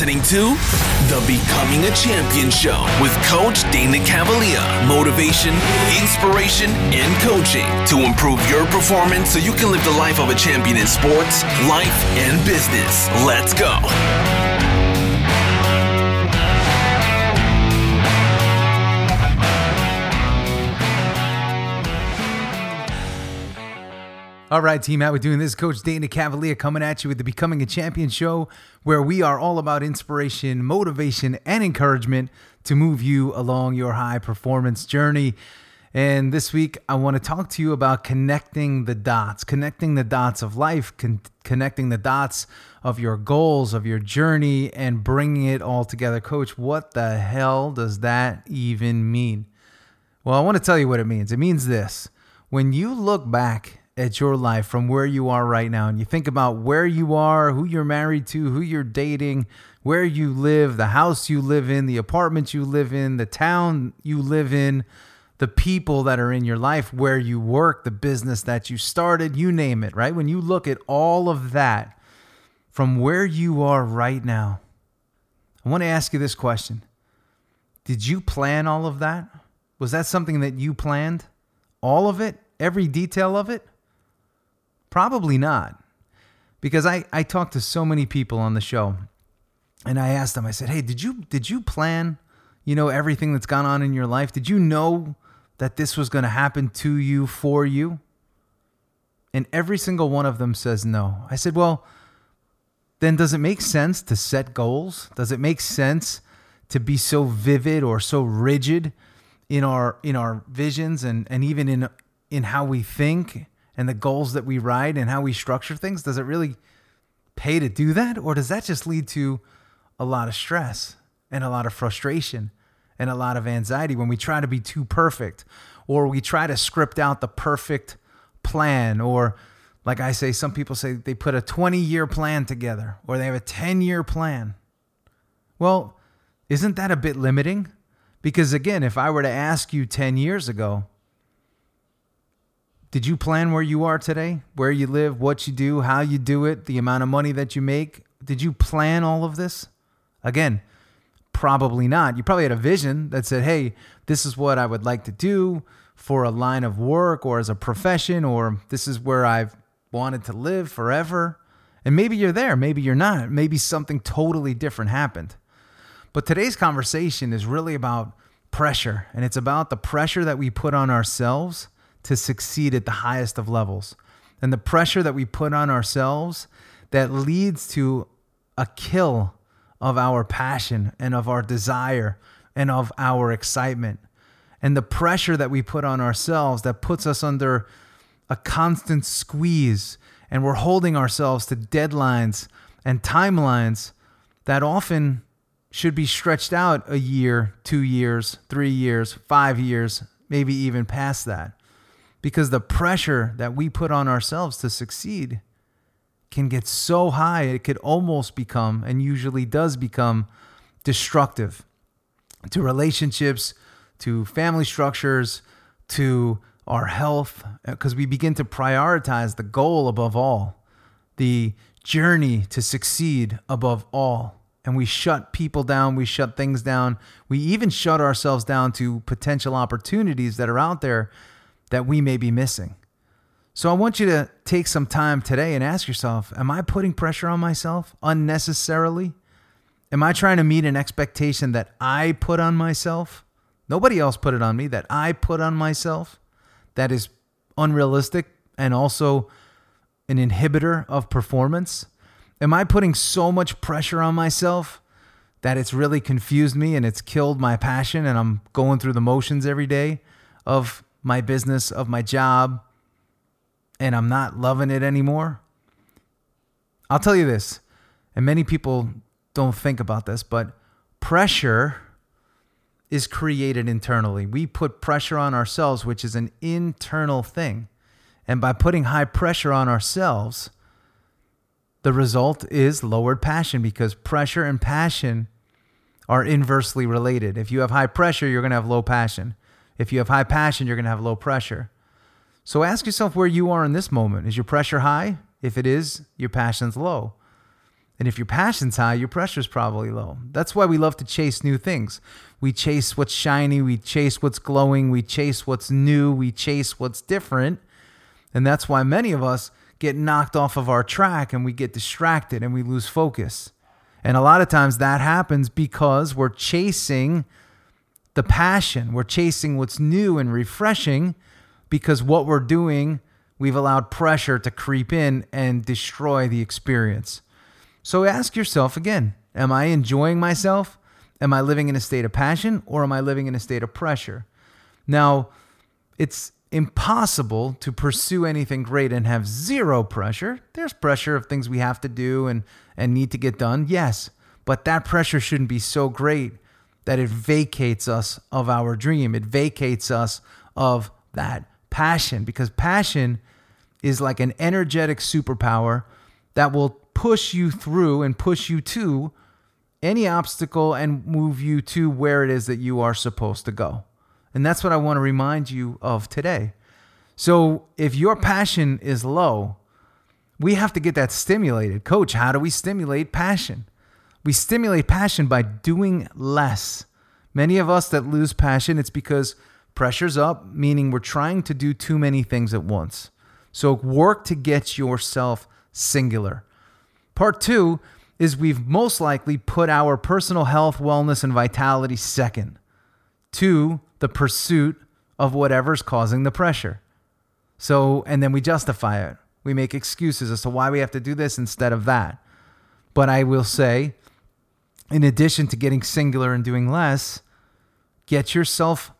listening to the Becoming a Champion Show with Coach Dana Cavalea. Motivation, inspiration, and coaching to improve your performance so you can live the life of a champion in sports, life, and business. Let's go. All right, team, how we doing? This is Coach Dana Cavalea coming at you with the Becoming a Champion show, where we are all about inspiration, motivation, and encouragement to move you along your high performance journey. And this week, I want to talk to you about connecting the dots, connecting the dots of life, con- connecting the dots of your goals, of your journey, and bringing it all together. Coach, what the hell does that even mean? Well, I want to tell you what it means. It means this when you look back at your life from where you are right now and you think about where you are, who you're married to, who you're dating, where you live, the house you live in, the apartment you live in, the town you live in, the people that are in your life, where you work, the business that you started, you name it, right? When you look at all of that from where you are right now, I want to ask you this question Did you plan all of that? Was that something that you planned? All of it? Every detail of it? Probably not. Because I, I talked to so many people on the show and I asked them, I said, Hey, did you did you plan, you know, everything that's gone on in your life? Did you know that this was gonna happen to you for you? And every single one of them says no. I said, Well, then does it make sense to set goals? Does it make sense to be so vivid or so rigid in our in our visions and, and even in in how we think and the goals that we write and how we structure things, does it really pay to do that? Or does that just lead to a lot of stress and a lot of frustration and a lot of anxiety when we try to be too perfect or we try to script out the perfect plan or like I say, some people say they put a 20 year plan together or they have a 10 year plan. Well, isn't that a bit limiting? Because again, if I were to ask you 10 years ago, did you plan where you are today? Where you live, what you do, how you do it, the amount of money that you make? Did you plan all of this? Again, probably not. You probably had a vision that said, hey, this is what I would like to do for a line of work or as a profession, or this is where I've wanted to live forever. And maybe you're there, maybe you're not. Maybe something totally different happened. But today's conversation is really about pressure, and it's about the pressure that we put on ourselves to succeed at the highest of levels. And the pressure that we put on ourselves that leads to a kill of our passion and of our desire and of our excitement. And the pressure that we put on ourselves that puts us under a constant squeeze. And we're holding ourselves to deadlines and timelines that often should be stretched out a year, two years, three years, five years, maybe even past that because the pressure that we put on ourselves to succeed can get so high it could almost become and usually does become destructive to relationships to family structures to our health because we begin to prioritize the goal above all the journey to succeed above all. And we shut people down we shut things down. We even shut ourselves down to potential opportunities that are out there that we may be missing. So I want you to take some time today and ask yourself Am I putting pressure on myself unnecessarily? Am I trying to meet an expectation that I put on myself? Nobody else put it on me, that I put on myself, that is unrealistic and also an inhibitor of performance? Am I putting so much pressure on myself that it's really confused me and it's killed my passion and I'm going through the motions every day of my business, of my job, and I'm not loving it anymore? I'll tell you this, and many people don't think about this, but pressure is created internally. We put pressure on ourselves, which is an internal thing. And by putting high pressure on ourselves, the result is lowered passion because pressure and passion are inversely related. If you have high pressure, you're going to have low passion. If you have high passion, you're going to have low pressure. So ask yourself where you are in this moment. Is your pressure high? If it is, your passion's low. And if your passion's high, your pressure's probably low. That's why we love to chase new things. We chase what's shiny, we chase what's glowing, we chase what's new, we chase what's different. And that's why many of us get knocked off of our track and we get distracted and we lose focus. And a lot of times that happens because we're chasing the passion, we're chasing what's new and refreshing because what we're doing, we've allowed pressure to creep in and destroy the experience. So ask yourself again Am I enjoying myself? Am I living in a state of passion or am I living in a state of pressure? Now, it's impossible to pursue anything great and have zero pressure. There's pressure of things we have to do and, and need to get done, yes, but that pressure shouldn't be so great that it vacates us of our dream. It vacates us of that passion because passion is like an energetic superpower that will push you through and push you to any obstacle and move you to where it is that you are supposed to go. And that's what I want to remind you of today. So if your passion is low, we have to get that stimulated. Coach, how do we stimulate passion? We stimulate passion by doing less. Many of us that lose passion, it's because pressure's up, meaning we're trying to do too many things at once. So work to get yourself singular. Part two is we've most likely put our personal health, wellness, and vitality second to the pursuit of whatever's causing the pressure. So, and then we justify it. We make excuses as to why we have to do this instead of that. But I will say, in addition to getting singular and doing less, get yourself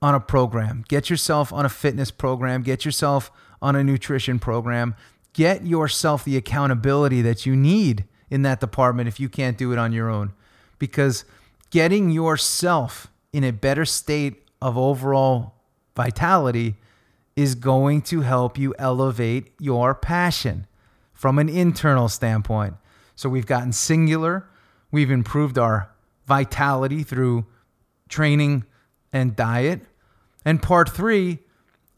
on a program, get yourself on a fitness program, get yourself on a nutrition program, get yourself the accountability that you need in that department if you can't do it on your own. Because getting yourself in a better state of overall vitality is going to help you elevate your passion from an internal standpoint. So we've gotten singular, we've improved our vitality through training and diet. And part three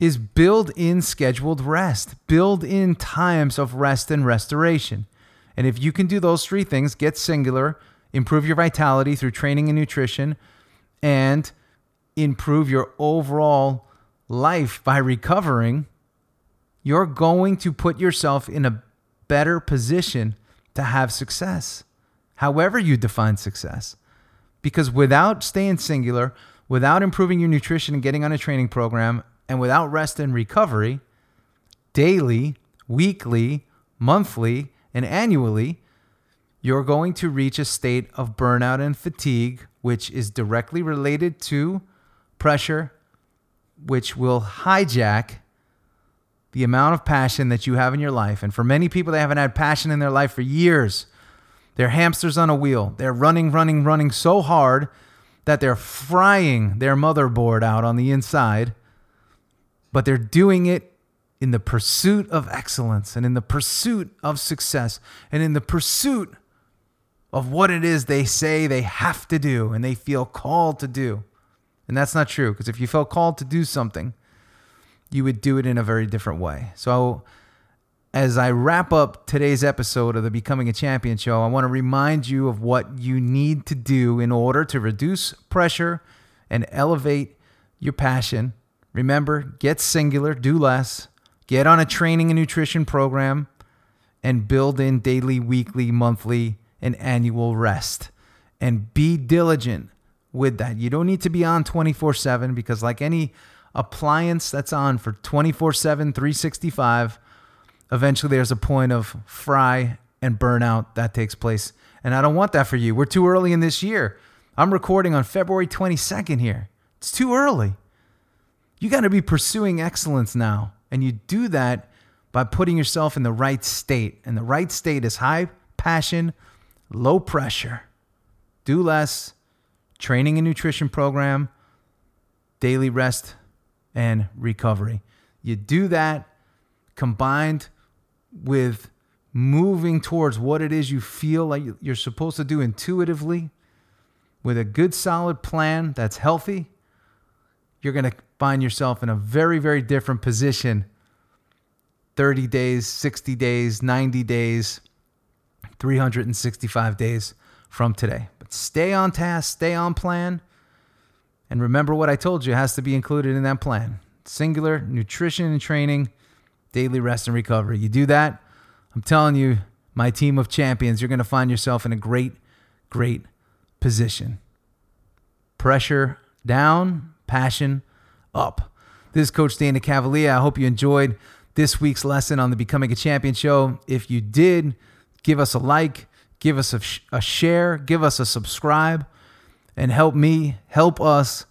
is build in scheduled rest, build in times of rest and restoration. And if you can do those three things, get singular, improve your vitality through training and nutrition, and improve your overall life by recovering, you're going to put yourself in a better position to have success, however you define success. Because without staying singular, without improving your nutrition and getting on a training program, and without rest and recovery, daily, weekly, monthly, and annually, you're going to reach a state of burnout and fatigue, which is directly related to pressure, which will hijack the amount of passion that you have in your life. And for many people, they haven't had passion in their life for years. They're hamsters on a wheel. They're running, running, running so hard that they're frying their motherboard out on the inside, but they're doing it in the pursuit of excellence and in the pursuit of success and in the pursuit of what it is they say they have to do and they feel called to do. And that's not true because if you felt called to do something, you would do it in a very different way. So, as I wrap up today's episode of the Becoming a Champion show, I want to remind you of what you need to do in order to reduce pressure and elevate your passion. Remember, get singular, do less, get on a training and nutrition program, and build in daily, weekly, monthly, and annual rest. And be diligent with that. You don't need to be on 24 7 because, like any appliance that's on for 24 7, 365, eventually there's a point of fry and burnout that takes place. And I don't want that for you. We're too early in this year. I'm recording on February 22nd here. It's too early. You got to be pursuing excellence now. And you do that by putting yourself in the right state. And the right state is high passion, low pressure. Do less, training and nutrition program, daily rest and recovery. You do that combined with moving towards what it is you feel like you're supposed to do intuitively with a good solid plan that's healthy, you're going to find yourself in a very, very different position 30 days, 60 days, 90 days, 365 days from today. But stay on task, stay on plan, and remember what I told you has to be included in that plan singular nutrition and training, daily rest and recovery. You do that, I'm telling you, my team of champions, you're going to find yourself in a great, great position. Pressure down, passion up. This is Coach Dana Cavalea. I hope you enjoyed this week's lesson on the Becoming a Champion show. If you did, give us a like, give us a, sh- a share, give us a subscribe, and help me, help us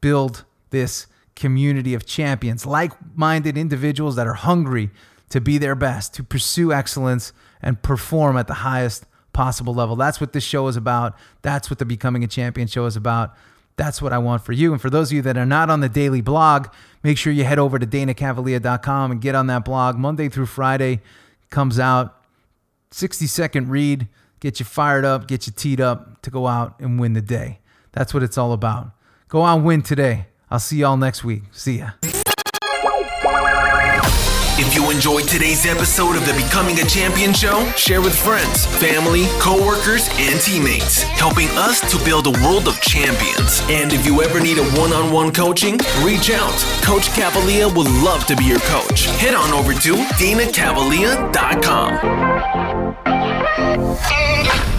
build this community of champions, like minded individuals that are hungry to be their best, to pursue excellence, and perform at the highest possible level. That's what this show is about. That's what the Becoming a Champion show is about. That's what I want for you. And for those of you that are not on the daily blog, make sure you head over to danacavalea.com and get on that blog. Monday through Friday comes out. 60 second read, get you fired up, get you teed up to go out and win the day. That's what it's all about. Go on, win today. I'll see y'all next week. See ya. If you enjoyed today's episode of the Becoming a Champion show, share with friends, family, coworkers, and teammates, helping us to build a world of champions. And if you ever need a one-on-one coaching, reach out. Coach Cavalea would love to be your coach. Head on over to danacavalea.com.